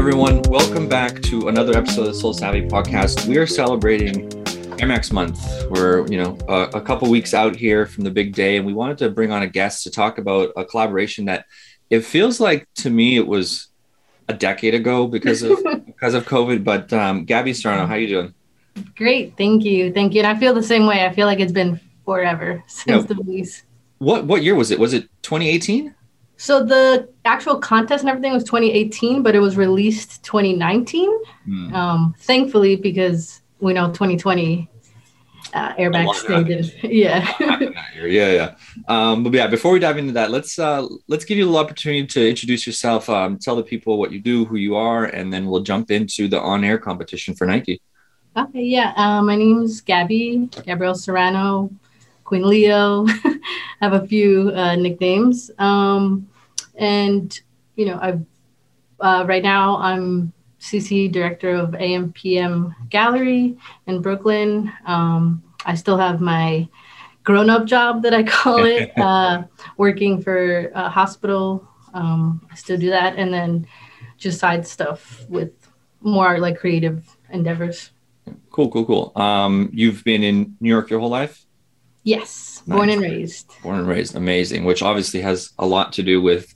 everyone? Welcome back to another episode of the Sole Savy podcast. We are celebrating Air Max Month. We're, you know, a, a couple weeks out here from the big day, and we wanted to bring on a guest to talk about a collaboration that it feels like to me it was a decade ago because of because of COVID. But um, Gabby Serrano, how are you doing? Great, thank you, thank you. And I feel the same way. I feel like it's been forever since Yeah. the release. What what year was it? Was it 2018? So the actual contest and everything was 2018, but it was released 2019. Hmm. Um, thankfully, because we know 2020 uh, airbag happened. Yeah. happened that year. Yeah, yeah. Um, but yeah, before we dive into that, let's uh, let's give you a little opportunity to introduce yourself. Um, tell the people what you do, who you are, and then we'll jump into the on-air competition for Nike. Okay, yeah. Um, my name is Gabby, Gabrielle Serrano, Queen Leo. I have a few uh, nicknames. Um, and, you know, I've, uh, right now I'm CC director of AMPM Gallery in Brooklyn. Um, I still have my grown up job that I call it, uh, working for a hospital. Um, I still do that. And then just side stuff with more like creative endeavors. Cool, cool, cool. Um, you've been in New York your whole life, Yes, born and raised. born and raised. Amazing, which obviously has a lot to do with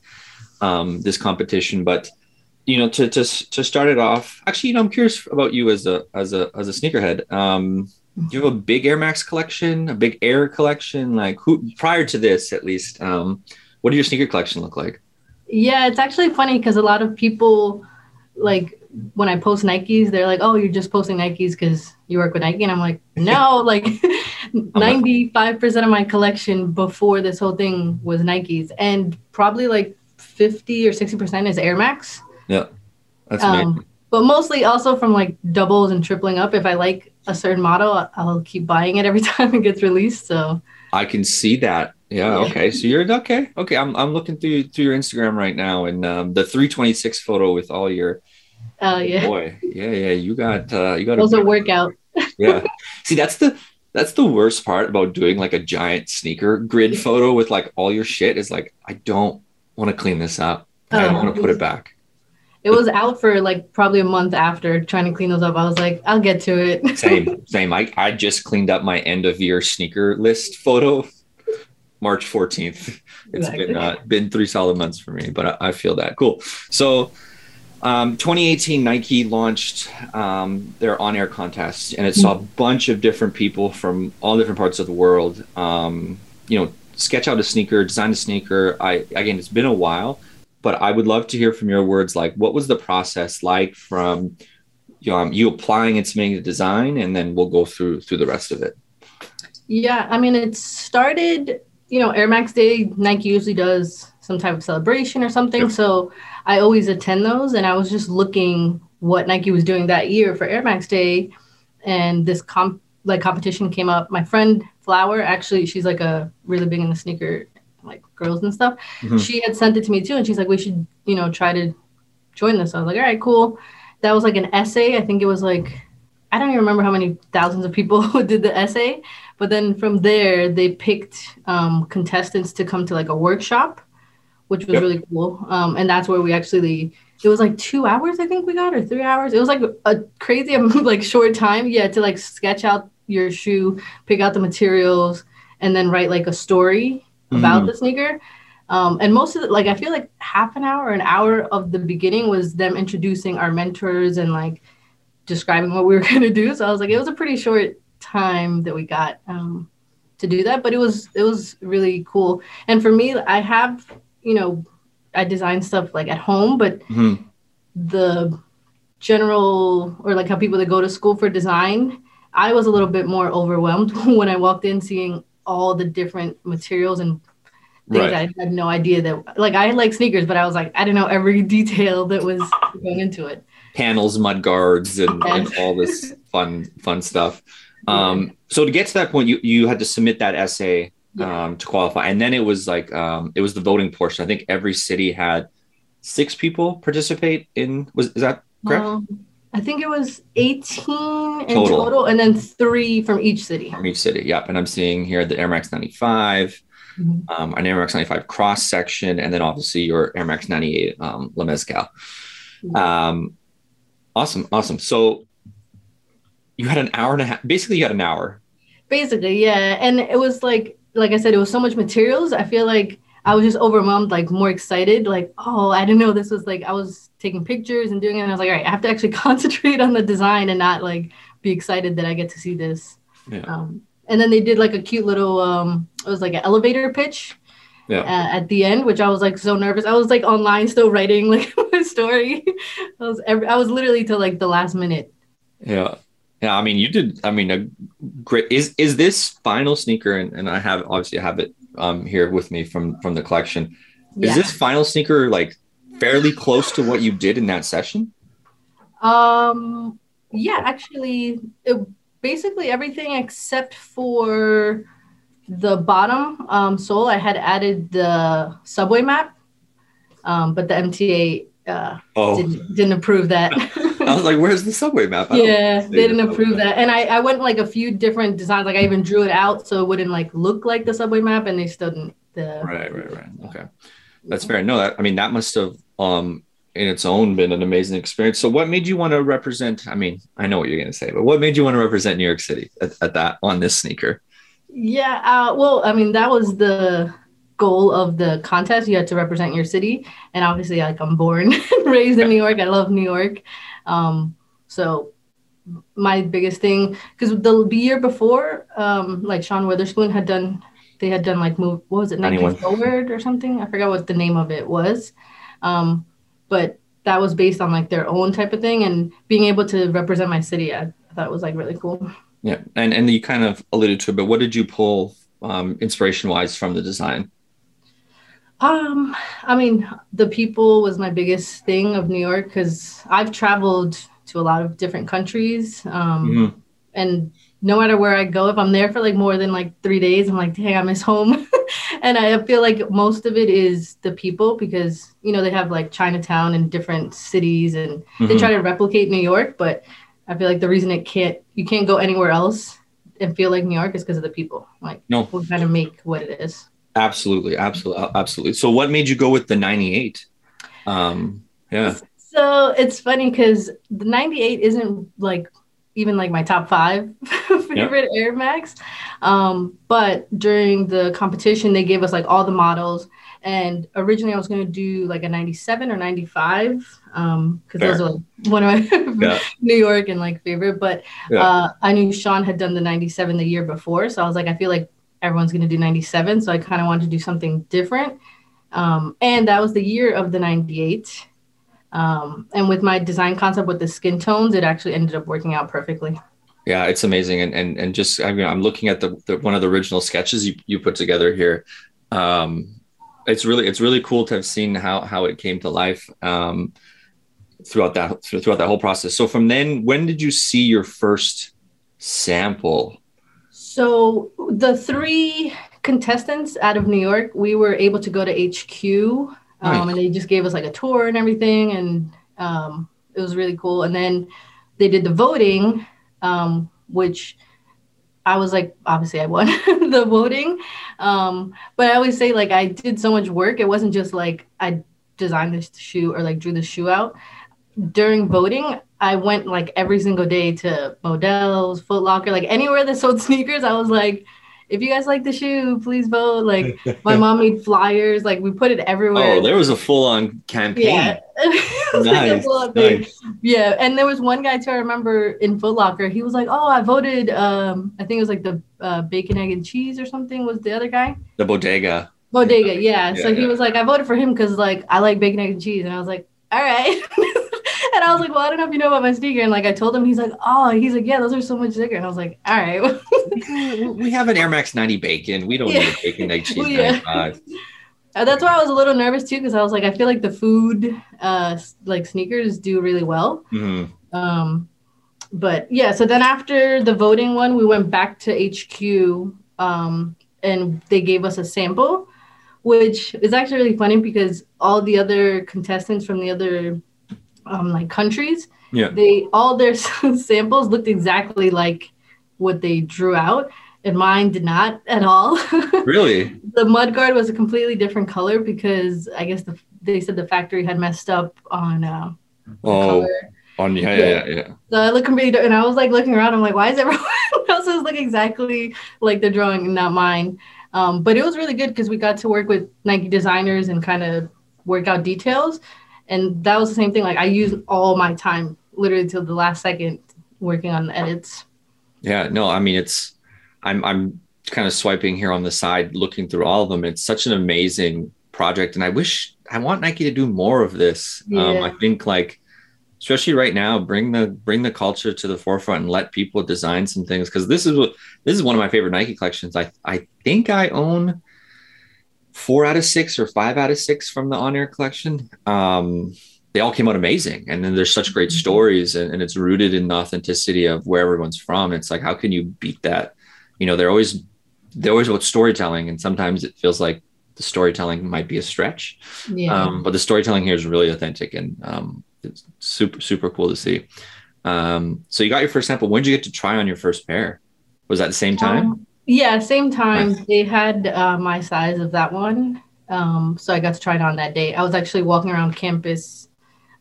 um, this competition. But you know, to to to start it off, actually, you know, I'm curious about you as a as a as a sneakerhead. Um, do you have a big Air Max collection, a big Air collection? Like who prior to this, at least, um, what did your sneaker collection look like? Yeah, it's actually funny because a lot of people, like when I post Nikes, they're like, "Oh, you're just posting Nikes because you work with Nike," and I'm like, "No, like 95 percent of my collection before this whole thing was Nikes, and probably like 50 or 60 percent is Air Max." Yeah, that's amazing. Um, but mostly also from like doubles and tripling up. If I like a certain model, I'll keep buying it every time it gets released. So I can see that. Yeah. Okay. So you're okay. Okay. I'm, I'm looking through through your Instagram right now, and um, the 326 photo with all your Oh yeah, boy. Yeah. Yeah. You got uh, you got those a are workout. yeah. See, that's the that's the worst part about doing like a giant sneaker grid photo with like all your shit is like I don't want to clean this up. I don't Oh. want to put it back. It was out for like probably a month after trying to clean those up. I was like, I'll get to it. Same, same. I, I just cleaned up my end of year sneaker list photo March 14th. It's been uh, been three solid months for me, but I, I feel that. Cool. So um, 2018 Nike launched um, their on-air contest and it saw a bunch of different people from all different parts of the world um, you know sketch out a sneaker design a sneaker I again it's been a while but I would love to hear from your words like what was the process like from you, know, um, you applying and submitting the design and then we'll go through through the rest of it yeah, I mean, it started, you know, Air Max Day, Nike usually does some type of celebration or something. Yep. So I always attend those. And I was just looking what Nike was doing that year for Air Max Day. And this comp like competition came up. My friend Flower, actually, she's like a really big in the sneaker, like girls and stuff. Mhm. She had sent it to me too. And she's like, we should, you know, try to join this. I was like, all right, cool. That was like an essay. I think it was like, I don't even remember how many thousands of people did the essay. But then from there, they picked um, contestants to come to like a workshop, which was Yep. really cool. Um, and that's where we actually, it was like two hours, I think we got, or three hours. It was like a crazy, like short time. Yeah, to like sketch out your shoe, pick out the materials, and then write like a story about Mhm. the sneaker. Um, and most of the, like, I feel like half an hour, an hour of the beginning was them introducing our mentors and like describing what we were going to do. So I was like, it was a pretty short time that we got um, to do that, but it was it was really cool. And for me, I have you know I design stuff like at home, but Mhm. the general or like how people that go to school for design, I was a little bit more overwhelmed when I walked in seeing all the different materials and things Right. I had no idea that like I like sneakers, but I was like I didn't know every detail that was going into it. panels, mud guards, and, and all this fun fun stuff. Um, so to get to that point, you you had to submit that essay Yeah. um, to qualify, and then it was like um, it was the voting portion. I think every city had six people participate in. Was is that correct? Um, I think it was 18 in Total. total. and then three from each city. From each city, yep. And I'm seeing here the Air Max 95, Mhm. um, an Air Max 95 cross section, and then obviously your Air Max 98 um, La Mezcla. Um, awesome, awesome. So you had an hour and a half. Basically, you had an hour. Basically, yeah, and it was like, like I said, it was so much materials. I feel like I was just overwhelmed, like more excited, like, oh, I didn't know this was like I was taking pictures and doing it. And I was like, all right, I have to actually concentrate on the design and not like be excited that I get to see this. Yeah. Um, and then they did like a cute little, um, it was like an elevator pitch Yeah. uh, at the end, which I was like so nervous. I was like online still writing like my story. I was every, I was literally till like the last minute. Yeah. Yeah. I mean, you did. I mean, a great. Is is this final sneaker? And, and I have obviously I have it um here with me from from the collection. Is this final sneaker like fairly close to what you did in that session? Um, yeah, actually, it, basically everything except for the bottom um, sole. I had added the subway map, um, but the MTA uh, Oh, didn't, didn't approve that. I was like, "Where's the subway map?" I yeah, they didn't subway approve map. that, and I, I went like a few different designs. Like I even drew it out so it wouldn't like look like the subway map, and they still didn't. The, Right, right, right. Okay, that's fair. No, that I mean that must have um in its own been an amazing experience. So, what made you want to represent? I mean, I know what you're going to say, but what made you want to represent New York City at, at that on this sneaker? Yeah, uh, well, I mean, that was the goal of the contest. You had to represent your city, and obviously, like I'm born and raised in New York. I love New York, um, so my biggest thing because the, the year before, um, like Sean Wotherspoon had done, they had done like move. What was it, 91. 19 Forward or something? I forgot what the name of it was, um, but that was based on like their own type of thing, and being able to represent my city, I, I thought was like really cool. Yeah, and and you kind of alluded to it, but what did you pull um, inspiration wise from the design? Um, I mean, the people was my biggest thing of New York because I've traveled to a lot of different countries. Um, Mhm. and no matter where I go, if I'm there for like more than like three days, I'm like, dang, I miss home. and I feel like most of it is the people because you know they have like Chinatown in different cities and they Mhm. try to replicate New York, but I feel like the reason it can't you can't go anywhere else and feel like New York is because of the people. Like No. we kind of make what it is. Absolutely, absolutely, absolutely. So, what made you go with the '98? Um, yeah, So it's funny because the 98 isn't like even like my top five favorite Air Max. Um, but during the competition, they gave us like all the models. And originally, I was going to do like a 97 or 95 because those Fair. are like one of my Yeah. New York and like favorite. But Yeah. uh, I knew Sean had done the 97 the year before. So I was like, I feel like everyone's going to do 97. So I kind of wanted to do something different. Um, and that was the year of the 98. Um, and with my design concept with the skin tones, it actually ended up working out perfectly. yeah, it's amazing, and and and just I mean, I'm looking at the, the one of the original sketches you you put together here. Um, it's really it's really cool to have seen how how it came to life um, throughout that throughout that whole process. So from then, when did you see your first sample? So the three contestants out of New York, we were able to go to HQ, um, Nice. and they just gave us like a tour and everything, and um, it was really cool. And then they did the voting, um, which I was like, obviously I won the voting, um, but I always say like I did so much work. It wasn't just like I designed this shoe or like drew the shoe out. During voting, I went like every single day to Modell's, Foot Locker, like anywhere that sold sneakers. I was like, if you guys like the shoe, please vote. Like my mom made flyers, like we put it everywhere. Oh, there was a full on campaign. yeah. It was like Nice, full-on thing. nice. Yeah, and there was one guy too. I remember in Foot Locker. He was like, "Oh, I voted. Um, I think it was like the uh, bacon, egg, and cheese or something." Was the other guy The bodega. Bodega? Yeah. so Yeah, he was like, "I voted for him because like I like bacon, egg, and cheese," and I was like, "All right." And I was like, "Well, I don't know if you know about my sneaker." And like I told him, he's like, "Oh, he's like, yeah, those are so much bigger." And I was like, "All right." We have an Air Max 90 bacon. We don't Yeah. need a bacon egg cheese Well, yeah. 95. That's why I was a little nervous too, because I was like, I feel like the food, uh, like sneakers, do really well. Mhm. Um, but yeah, so then after the voting one, we went back to HQ um, and they gave us a sample, which is actually really funny because all the other contestants from the other um, like countries, Yeah. they all their samples looked exactly like what they drew out, and mine did not at all. Really? the mud guard was a completely different color because I guess the, they said the factory had messed up on uh, Oh, on yeah, yeah, yeah, yeah. So I look completely, and I was like looking around. I'm like, why is everyone else's look exactly like the drawing and not mine? Um, but it was really good because we got to work with Nike designers and kind of work out details. And that was the same thing. Like I used all my time, literally till the last second, working on the edits. Yeah, no, I mean it's, I'm I'm kind of swiping here on the side, looking through all of them. It's such an amazing project, and I wish I want Nike to do more of this. Yeah. Um, I think like especially right now bring the bring the culture to the forefront and let people design some things because this is what this is one of my favorite nike collections i i think i own four out of six or five out of six from the on air collection um they all came out amazing and then there's such great mm-hmm. stories and, and it's rooted in the authenticity of where everyone's from it's like how can you beat that you know they're always they're always about storytelling and sometimes it feels like the storytelling might be a stretch yeah. um, but the storytelling here is really authentic and um, it's super super cool to see. Um, so you got your first sample. When did you get to try on your first pair? Was that the same time? Yeah, same time. Nice. They had uh, my size of that one, um, so I got to try it on that day. I was actually walking around campus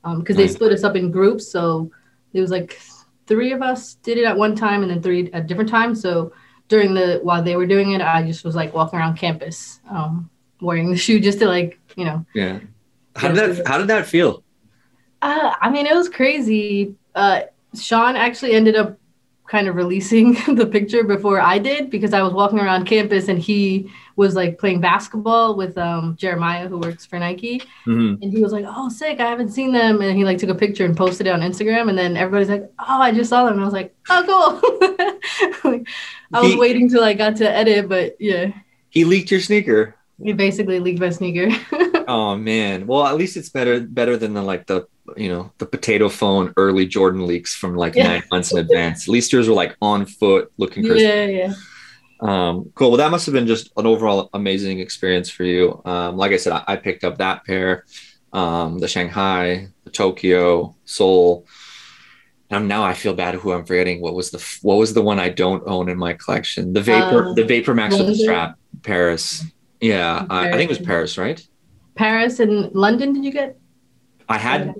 because um, nice. they split us up in groups. So it was like three of us did it at one time, and then three at different times. So during the while they were doing it, I just was like walking around campus, um, wearing the shoe just to like you know. Yeah. How did that How did that feel? Uh, I mean, it was crazy. Uh, Sean actually ended up kind of releasing the picture before I did because I was walking around campus and he was like playing basketball with um, Jeremiah, who works for Nike. Mm-hmm. And he was like, Oh, sick. I haven't seen them. And he like took a picture and posted it on Instagram. And then everybody's like, Oh, I just saw them. And I was like, Oh, cool. like, I was he, waiting till I got to edit, but yeah. He leaked your sneaker. He basically leaked my sneaker. oh man. Well, at least it's better better than the like the you know the potato phone early Jordan leaks from like yeah. nine months in advance. At least yours were like on foot, looking crisp. Yeah, yeah. Um, cool. Well, that must have been just an overall amazing experience for you. Um, like I said, I, I picked up that pair, um, the Shanghai, the Tokyo, Seoul. And now I feel bad who I'm forgetting. What was the what was the one I don't own in my collection? The Vapor, um, the Vapor Max with the strap, Paris. Yeah, I, I think it was Paris, right? Paris and London. Did you get? I had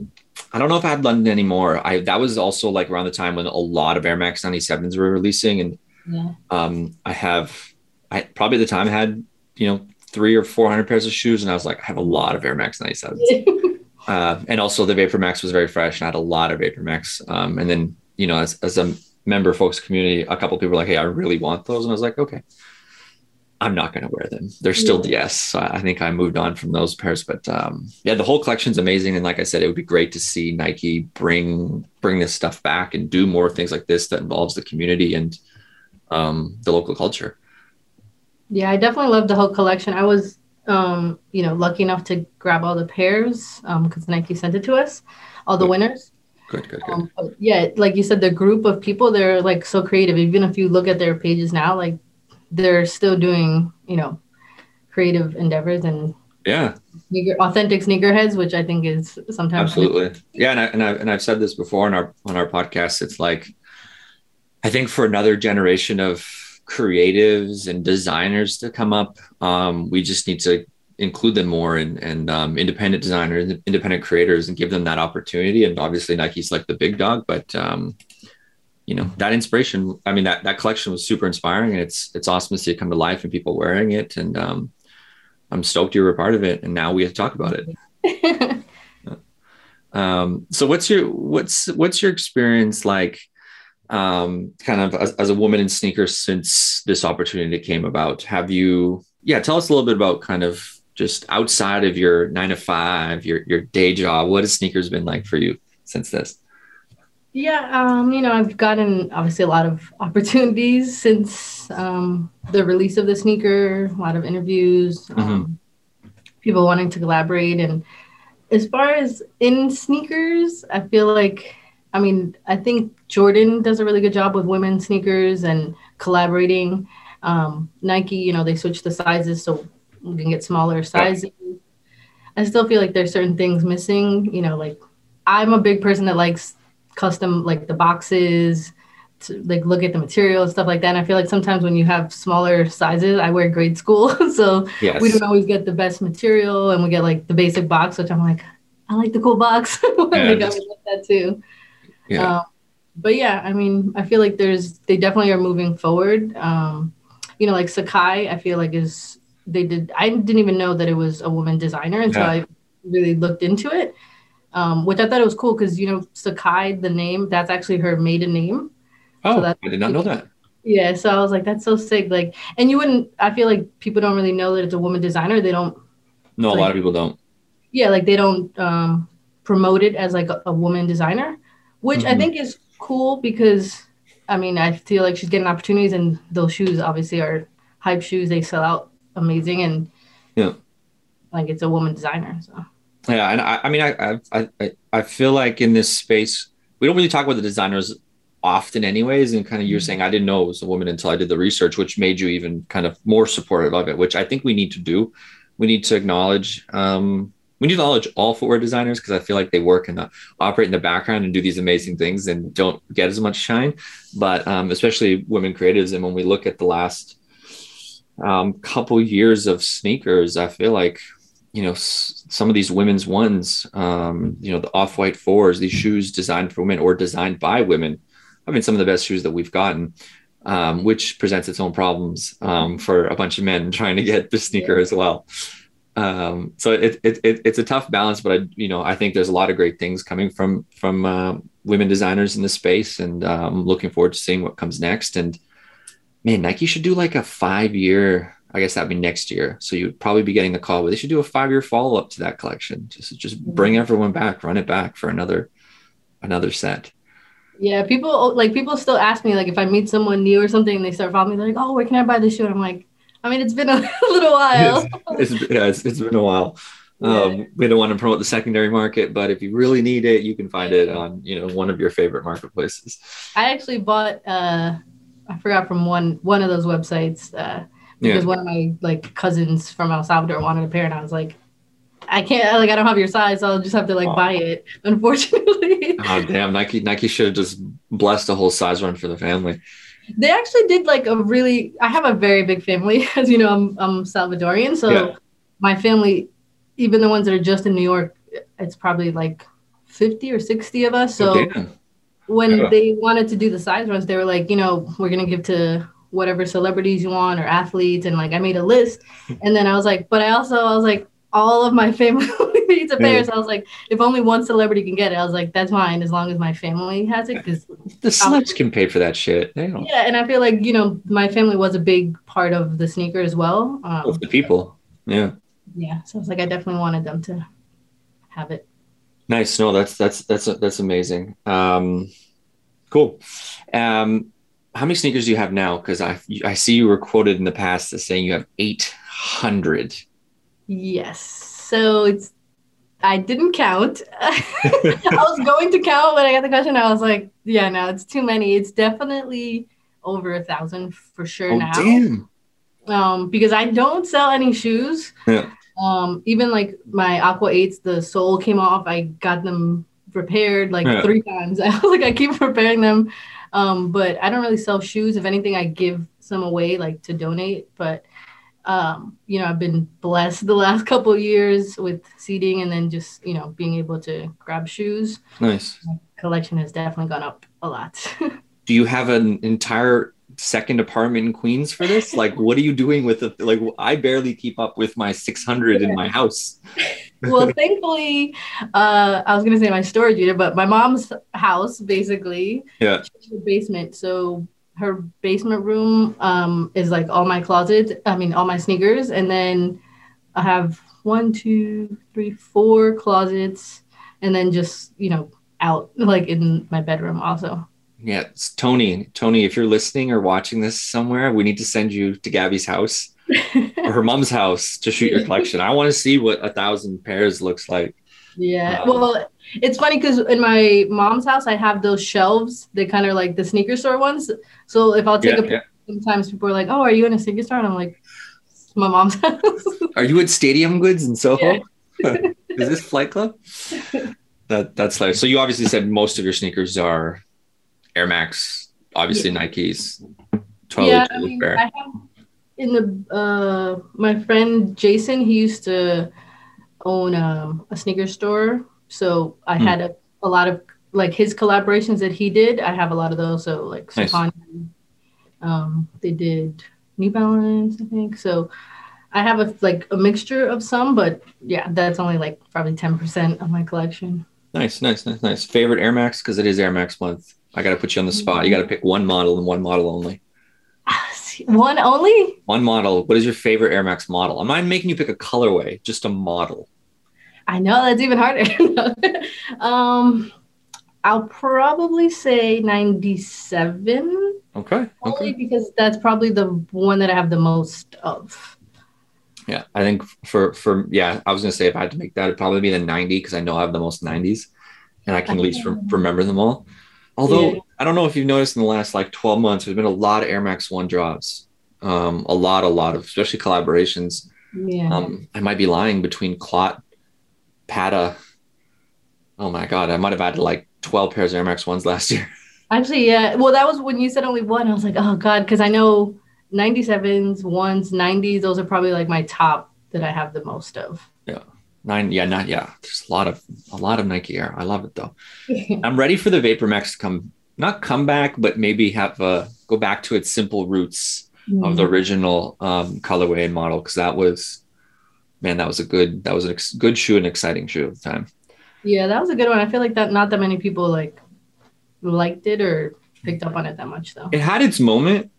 I don't know if I had London anymore. I that was also like around the time when a lot of Air Max 97s were releasing. And yeah. um I have I probably at the time had, you know, three or four hundred pairs of shoes, and I was like, I have a lot of Air Max 97s. uh, and also the Vapor Max was very fresh, and I had a lot of Vapor Max. Um, and then, you know, as as a member of folks community, a couple people were like, Hey, I really want those. And I was like, okay. I'm not going to wear them. They're still yeah. DS. So I think I moved on from those pairs, but um, yeah, the whole collection's amazing. And like I said, it would be great to see Nike bring bring this stuff back and do more things like this that involves the community and um, the local culture. Yeah, I definitely love the whole collection. I was, um, you know, lucky enough to grab all the pairs because um, Nike sent it to us, all the good. winners. Good, good, good. Um, yeah, like you said, the group of people, they're like so creative. Even if you look at their pages now, like they're still doing, you know, creative endeavors and yeah, sneaker, authentic sneakerheads, which I think is sometimes absolutely yeah. And I, and I and I've said this before on our on our podcast. It's like I think for another generation of creatives and designers to come up, um, we just need to include them more and and um, independent designers, independent creators, and give them that opportunity. And obviously, Nike's like the big dog, but um, you know that inspiration i mean that that collection was super inspiring and it's it's awesome to see it come to life and people wearing it and um, i'm stoked you were a part of it and now we have to talk about it. Um, so what's your what's what's your experience like um, kind of as, as a woman in sneakers since this opportunity came about? Have you yeah tell us a little bit about kind of just outside of your nine to five your your day job what has sneakers been like for you since this yeah, um, you know, I've gotten obviously a lot of opportunities since um, the release of the sneaker, a lot of interviews, mm-hmm. um, people wanting to collaborate. And as far as in sneakers, I feel like, I mean, I think Jordan does a really good job with women's sneakers and collaborating. Um, Nike, you know, they switch the sizes so we can get smaller sizes. I still feel like there's certain things missing, you know, like I'm a big person that likes custom like the boxes to like look at the material and stuff like that. And I feel like sometimes when you have smaller sizes, I wear grade school, so yes. we don't always get the best material, and we get like the basic box, which I'm like, I like the cool box. Yeah, they got me like that too. Yeah. Um, but yeah, I mean, I feel like there's they definitely are moving forward. Um, you know, like Sacai, I feel like is they did. I didn't even know that it was a woman designer until Yeah. I really looked into it, um, which I thought it was cool because you know Sakai, the name, that's actually her maiden name. oh, that- I did not know that. Yeah, so I was like, that's so sick. Like, and you wouldn't. I feel like people don't really know that it's a woman designer. They don't. No, a lot of people don't. Yeah, like they don't um, promote it as like a, a woman designer, which I Mhm. think is cool because I mean I feel like she's getting opportunities, and those shoes obviously are hype shoes. They sell out amazing, and Yeah. like it's a woman designer. So Yeah, and I, I mean, I, I, I, feel like in this space, we don't really talk about the designers often, anyways. And kind of you're Mhm. saying, I didn't know it was a woman until I did the research, which made you even kind of more supportive of it, which I think we need to do. We need to acknowledge, um, we need to acknowledge all footwear designers because I feel like they work and operate in the background and do these amazing things and don't get as much shine. But um, especially women creatives, and when we look at the last um, couple years of sneakers, I feel like you know s- some of these women's ones um you know the off-white fours these shoes designed for women or designed by women i mean some of the best shoes that we've gotten um which presents its own problems um for a bunch of men trying to get the sneaker as well. Um so it, it, it it's a tough balance but i you know i think there's a lot of great things coming from from uh, women designers in the space and um looking forward to seeing what comes next. And man nike should do like a five year I guess that'd be next year. So you'd probably be getting the call, but they should do a five year follow up to that collection. Just just bring everyone back, run it back for another another set. yeah, people like people still ask me like if I meet someone new or something, and they start following me, they're like, oh, where can I buy this shoe? And I'm like, I mean, it's been a little while. It's, yeah, it's, it's been a while. Um, we don't want to promote the secondary market, but if you really need it, you can find it on you know one of your favorite marketplaces. I actually bought uh I forgot from one one of those websites uh because Yeah, one of my like cousins from El Salvador wanted a pair and I was like I can't like I don't have your size so I'll just have to like Aw. buy it unfortunately. oh damn, Nike Nike should have just blessed a whole size run for the family. they actually did like a really I have a very big family as you know I'm I'm Salvadorian so Yeah. my family even the ones that are just in New York it's probably like 50 or 60 of us oh, so Oh, when Yeah. they wanted to do the size runs, they were like, you know, we're gonna give to whatever celebrities you want or athletes, and like I made a list, and then I was like, but I also I was like, all of my family needs a pair, Yeah. so I was like, if only one celebrity can get it, I was like, that's mine as long as my family has it, because the celebs can pay for that shit. They don't. yeah, and I feel like you know my family was a big part of the sneaker as well. Um, With the people. Yeah. yeah, so I was like, I definitely wanted them to have it. Nice. No, that's that's that's that's amazing. Um, cool. Um, how many sneakers do you have now? Because I I see you were quoted in the past as saying you have eight hundred. Yes. So it's I didn't count. I was going to count when I got the question. I was like, yeah, no, it's too many. It's definitely over a thousand for sure Oh now. damn! Um, because I don't sell any shoes. Yeah. Um, even like my Aqua Eights, the sole came off. I got them repaired like Yeah. three times. I was like, I keep repairing them. Um, but I don't really sell shoes. If anything, I give some away like to donate. But um, you know, I've been blessed the last couple of years with seating and then just, you know, being able to grab shoes. Nice. Collection has definitely gone up a lot. Do you have an entire second apartment in Queens for this? Like, what are you doing with it? Like, I barely keep up with my six hundred in my house. well, thankfully, uh, I was gonna say my storage unit, but my mom's house basically, Yeah. she's in the basement. So her basement room um, is like all my closets. I mean, all my sneakers, and then I have one, two, three, four closets, and then just you know out like in my bedroom also. Yeah, it's Tony. Tony, if you're listening or watching this somewhere, we need to send you to Gabby's house or her mom's house to shoot your collection. I want to see what a thousand pairs looks like. Yeah. Um, Well, it's funny because in my mom's house, I have those shelves. They kind of like the sneaker store ones. So if I'll take Yeah, a picture, sometimes people are like, "Oh, are you in a sneaker store?" And I'm like, "It's my mom's house." Are you at Stadium Goods in Soho? Is this Flight Club? That that's like so. You obviously said most of your sneakers are Air Max, obviously Nikes. Totally, yeah, I mean. I have in the uh, my friend Jason. He used to own um, a sneaker store. So I had a, a lot of like his collaborations that he did. I have a lot of those. So like Nice. Um, they did New Balance, I think. So I have a like a mixture of some, but yeah, that's only like probably ten percent of my collection. Nice, nice, nice, nice. Favorite Air Max because it is Air Max month. I got to put you on the spot. You got to pick one model and one model only. One only? One model. What is your favorite Air Max model? I'm not making you pick a colorway, just a model. I know that's even harder. um, I'll probably say ninety-seven. Okay. Only Okay. because that's probably the one that I have the most of. Yeah, I think for for yeah, I was gonna say if I had to make that, it'd probably be the 90 because I know I have the most 90s, and I can at least rem- remember them all. Although Yeah. I don't know if you've noticed in the last like 12 months, there's been a lot of Air Max One drops. Um, a lot, a lot of especially collaborations. Yeah. Um, I might be lying between Clot, Patta. Oh my god, I might have added like 12 pairs of Air Max ones last year. Actually, yeah. Well, that was when you said only one. I was like, oh god, because I know 97s, ones, 90s. Those are probably like my top that I have the most of. Nine, yeah, not yeah. There's a lot of a lot of Nike Air. I love it though. I'm ready for the Vapor Max to come, not come back, but maybe have a go back to its simple roots of the original um, colorway and model because that was, man, that was a good that was a ex- good shoe and exciting shoe at the time. yeah, that was a good one. I feel like that not that many people like liked it or picked up on it that much though. It had its moment,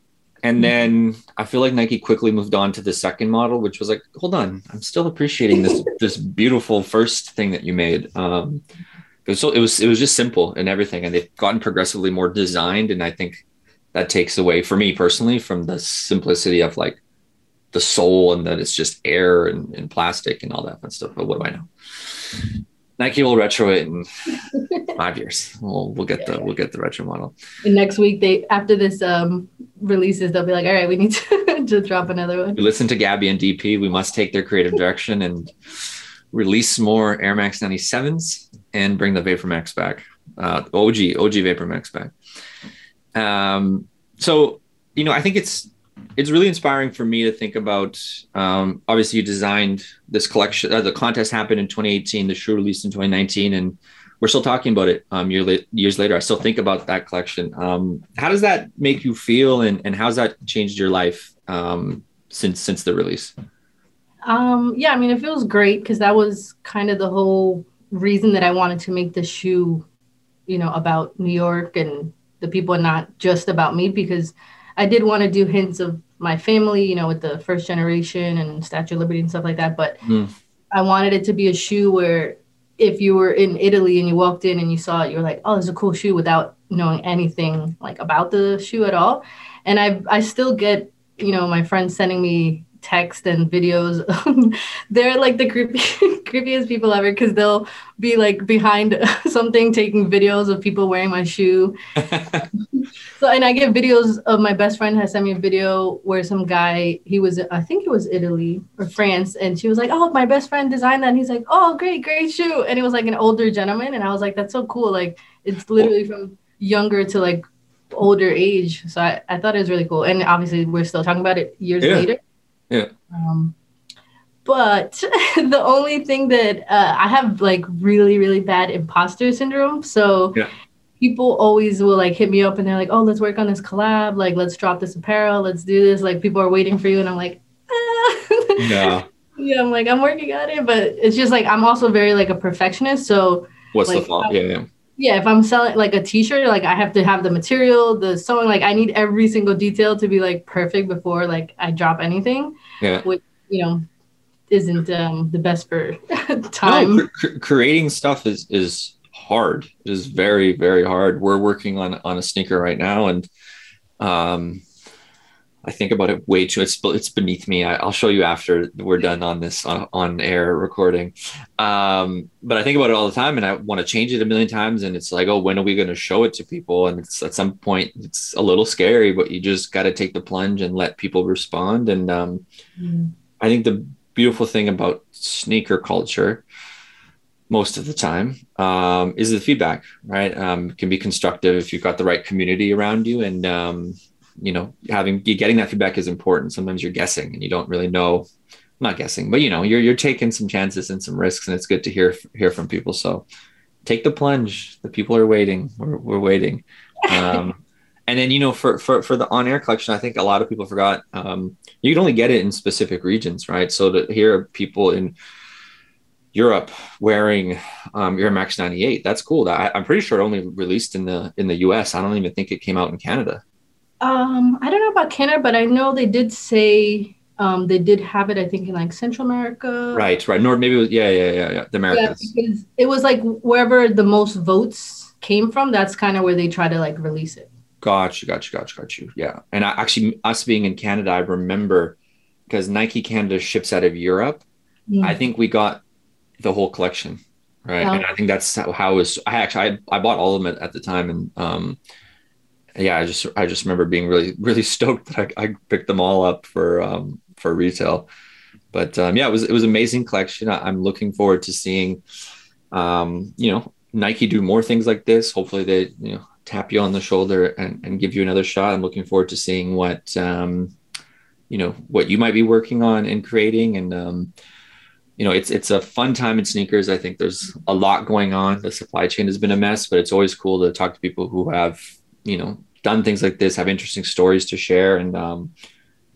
and then I feel like Nike quickly moved on to the second model, which was like, hold on, I'm still appreciating this this beautiful first thing that you made. Um, it was so it was it was just simple and everything, and they've gotten progressively more designed, and I think that takes away for me personally from the simplicity of like the sole and that it's just air and, and plastic and all that fun stuff. But what do I know? Nike will retro it in five years. We'll we'll get the we'll get the retro model. And next week they after this um releases, they'll be like, all right, we need to, to drop another one. we listen to Gabby and DP. We must take their creative direction and release more Air Max 97s and bring the Vapor Max back. Uh, OG, OG Vapor Max back. Um, so, you know, I think it's it's really inspiring for me to think about. Um, obviously, you designed this collection. Uh, the contest happened in 2018. The shoe released in 2019, and we're still talking about it. Um, year la- years later, I still think about that collection. Um, how does that make you feel, and and how's that changed your life um, since since the release? Um, yeah, I mean, it feels great because that was kind of the whole reason that I wanted to make the shoe, you know, about New York and the people, and not just about me, because I did want to do hints of my family, you know, with the first generation and Statue of Liberty and stuff like that. But Mm. I wanted it to be a shoe where if you were in Italy and you walked in and you saw it, you were like, oh, it's a cool shoe without knowing anything like about the shoe at all. And I I still get, you know, my friends sending me text and videos. They're like the creepy, creepiest people ever because they'll be like behind something taking videos of people wearing my shoe. So and I get videos of my best friend has sent me a video where some guy he was I think it was Italy or France and she was like oh my best friend designed that and he's like oh great great shoe and it was like an older gentleman and I was like that's so cool like it's literally from younger to like older age so I, I thought it was really cool and obviously we're still talking about it years Yeah. later Yeah. um but the only thing that uh, I have like really really bad imposter syndrome so Yeah. people always will like hit me up and they're like, oh, let's work on this collab. Like, let's drop this apparel. Let's do this. Like, people are waiting for you. And I'm like, ah. yeah. yeah, I'm like, I'm working on it. But it's just like, I'm also very like a perfectionist. So, What's the Like, fault? Yeah, yeah. Yeah, if I'm selling like a t shirt, like, I have to have the material, the sewing. Like, I need every single detail to be like perfect before like I drop anything, Yeah. Which, you know, isn't um, the best for time. No, cr- creating stuff is is hard. It is very very hard. We're working on on a sneaker right now, and um, I think about it way too. It's it's beneath me. I, I'll show you after we're done on this on, on air recording. Um, but I think about it all the time, and I want to change it a million times. And it's like, oh, when are we going to show it to people? And it's at some point, it's a little scary, but you just got to take the plunge and let people respond. And um, Mm. I think the beautiful thing about sneaker culture most of the time um, is the feedback, right? Um, can be constructive if you've got the right community around you, and um, you know, having getting that feedback is important. Sometimes you're guessing and you don't really know. I'm not guessing, but you know, you're you're taking some chances and some risks, and it's good to hear hear from people. So take the plunge. The people are waiting. We're we're waiting. Um, and then you know, for for for the on air collection, I think a lot of people forgot. Um, you can only get it in specific regions, right? So to hear people in Europe wearing um, Max 98. That's cool. That I'm pretty sure it only released in the in the US. I don't even think it came out in Canada. Um, I don't know about Canada, but I know they did say um, they did have it. I think in like Central America. Right, right. Nor maybe it was yeah, yeah, yeah, yeah. The Americas. Yeah, because it was like wherever the most votes came from. That's kind of where they try to like release it. Got you, got you, got you, got you. Yeah, and I, actually, us being in Canada, I remember because Nike Canada ships out of Europe. Mm. I think we got the whole collection, right? Yeah. And I think that's how, how it was. I actually I, I bought all of them at, at the time, and um, yeah, I just I just remember being really really stoked that I, I picked them all up for um, for retail. But um, yeah, it was it was amazing collection. I, am looking forward to seeing, um, you know, Nike do more things like this. Hopefully, they you know tap you on the shoulder and, and give you another shot. I'm looking forward to seeing what um, you know what you might be working on and creating and um, you know it's it's a fun time in sneakers i think there's a lot going on the supply chain has been a mess but it's always cool to talk to people who have you know done things like this have interesting stories to share and um,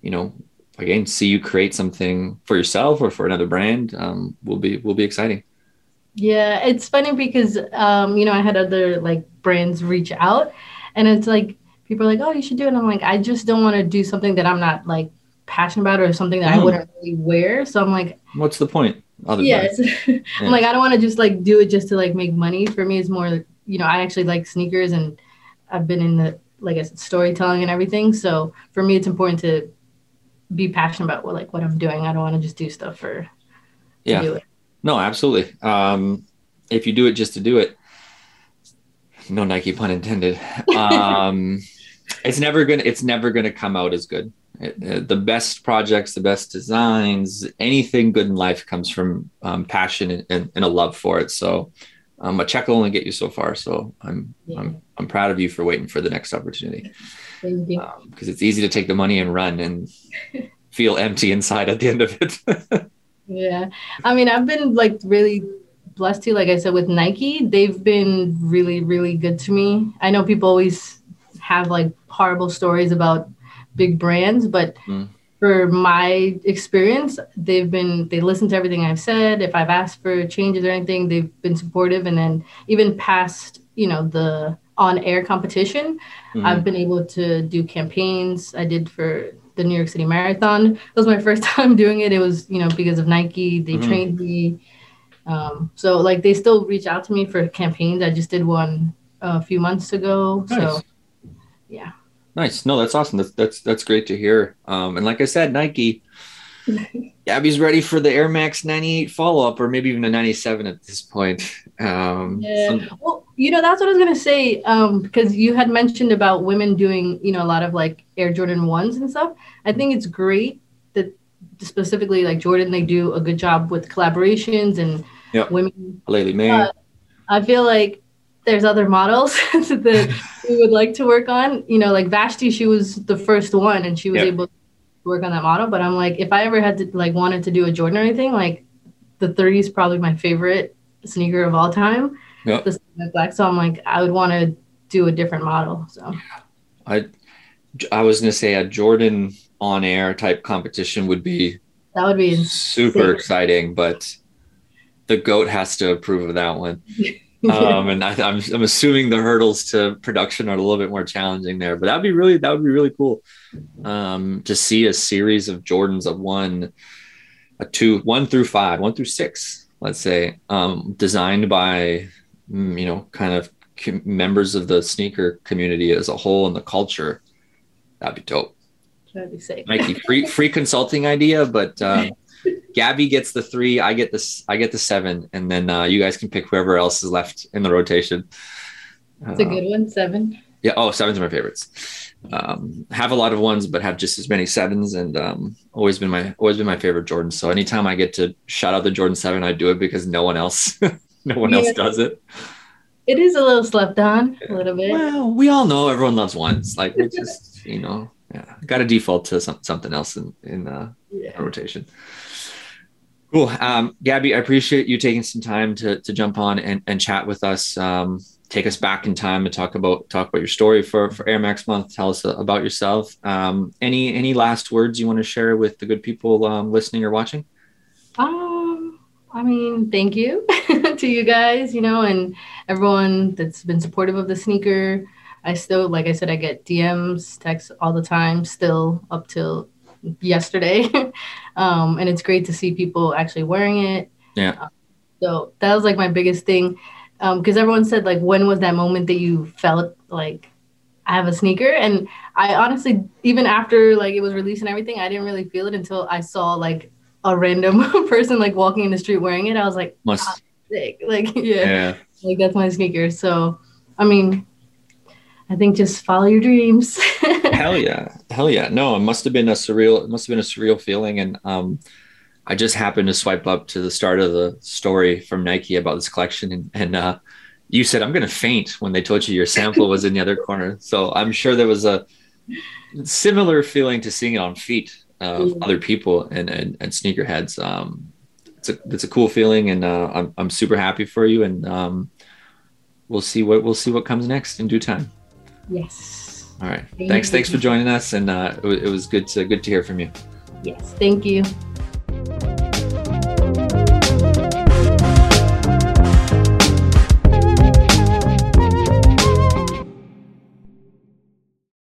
you know again see you create something for yourself or for another brand um, will be will be exciting yeah it's funny because um, you know i had other like brands reach out and it's like people are like oh you should do it and i'm like i just don't want to do something that i'm not like passionate about or something that mm. I wouldn't really wear. So I'm like, what's the point? Other yes. yeah. I'm like, I don't want to just like do it just to like make money. For me, it's more, you know, I actually like sneakers and I've been in the, like I said, storytelling and everything. So for me, it's important to be passionate about what, like what I'm doing. I don't want to just do stuff for, yeah. Do no, absolutely. Um, if you do it just to do it, no Nike pun intended. Um, it's never gonna, it's never gonna come out as good. Uh, the best projects, the best designs, anything good in life comes from um, passion and, and, and, a love for it. So um, a check will only get you so far. So I'm, yeah. I'm, I'm proud of you for waiting for the next opportunity. Because um, it's easy to take the money and run and feel empty inside at the end of it. yeah. I mean, I've been like really blessed too. Like I said, with Nike, they've been really, really good to me. I know people always have like horrible stories about big brands, but mm. for my experience, they've been they listen to everything I've said. If I've asked for changes or anything, they've been supportive. And then even past, you know, the on air competition, mm. I've been able to do campaigns. I did for the New York City Marathon. It was my first time doing it. It was, you know, because of Nike. They mm trained me. Um, so like they still reach out to me for campaigns. I just did one a few months ago. Nice. So yeah. Nice. No, that's awesome. That's that's that's great to hear. Um, and like I said, Nike, Abby's ready for the Air Max 98 follow up, or maybe even a 97 at this point. Um, yeah. well, you know, that's what I was gonna say. Um, because you had mentioned about women doing, you know, a lot of like Air Jordan ones and stuff. I think it's great that specifically like Jordan, they do a good job with collaborations and yep. women. Aleali May. I feel like there's other models that we would like to work on. You know, like Vashtie, she was the first one and she was yep. able to work on that model. But I'm like, if I ever had to like wanted to do a Jordan or anything, like the 30s probably my favorite sneaker of all time. Yep. The black. So I'm like, I would want to do a different model. So I I was gonna say a Jordan on air type competition would be that would be super insane. exciting, but the goat has to approve of that one. um, and I, am I'm, I'm assuming the hurdles to production are a little bit more challenging there. But that'd be really that would be really cool um, to see a series of Jordans of one, a two, one through five, one through six, let's say, um, designed by you know kind of members of the sneaker community as a whole and the culture. That'd be dope. That'd be sick. Nike free free consulting idea, but. Uh, Gabby gets the three, I get this, I get the seven, and then uh, you guys can pick whoever else is left in the rotation. It's uh, a good one, seven. Yeah, oh, sevens are my favorites. Um, have a lot of ones, but have just as many sevens, and um, always been my always been my favorite Jordan. So anytime I get to shout out the Jordan Seven, I do it because no one else, no one yeah. else does it. It is a little slept on, a little bit. Well, we all know everyone loves ones. Like we just you know, yeah, got to default to some, something else in in uh, yeah. rotation. Cool. Um, Gabby, I appreciate you taking some time to, to jump on and, and chat with us. Um, take us back in time and talk about talk about your story for, for Air Max Month. Tell us about yourself. Um, any any last words you want to share with the good people um, listening or watching? Um, I mean, thank you to you guys, you know, and everyone that's been supportive of the sneaker. I still, like I said, I get DMs, texts all the time, still up till yesterday. um, and it's great to see people actually wearing it. Yeah. Uh, so that was like my biggest thing. Because um, everyone said, like, when was that moment that you felt like I have a sneaker? And I honestly, even after like it was released and everything, I didn't really feel it until I saw like a random person like walking in the street wearing it. I was like, Must. Sick. Like, yeah, yeah, like that's my sneaker. So, I mean, I think just follow your dreams. hell yeah, hell yeah. No, it must have been a surreal. It must have been a surreal feeling, and um, I just happened to swipe up to the start of the story from Nike about this collection, and, and uh, you said I'm going to faint when they told you your sample was in the other corner. So I'm sure there was a similar feeling to seeing it on feet of mm. other people and and, and sneakerheads. Um, it's a it's a cool feeling, and uh, I'm I'm super happy for you, and um, we'll see what we'll see what comes next in due time. Yes. All right. Thank thanks. You. Thanks for joining us, and uh, it, it was good to good to hear from you. Yes. Thank you.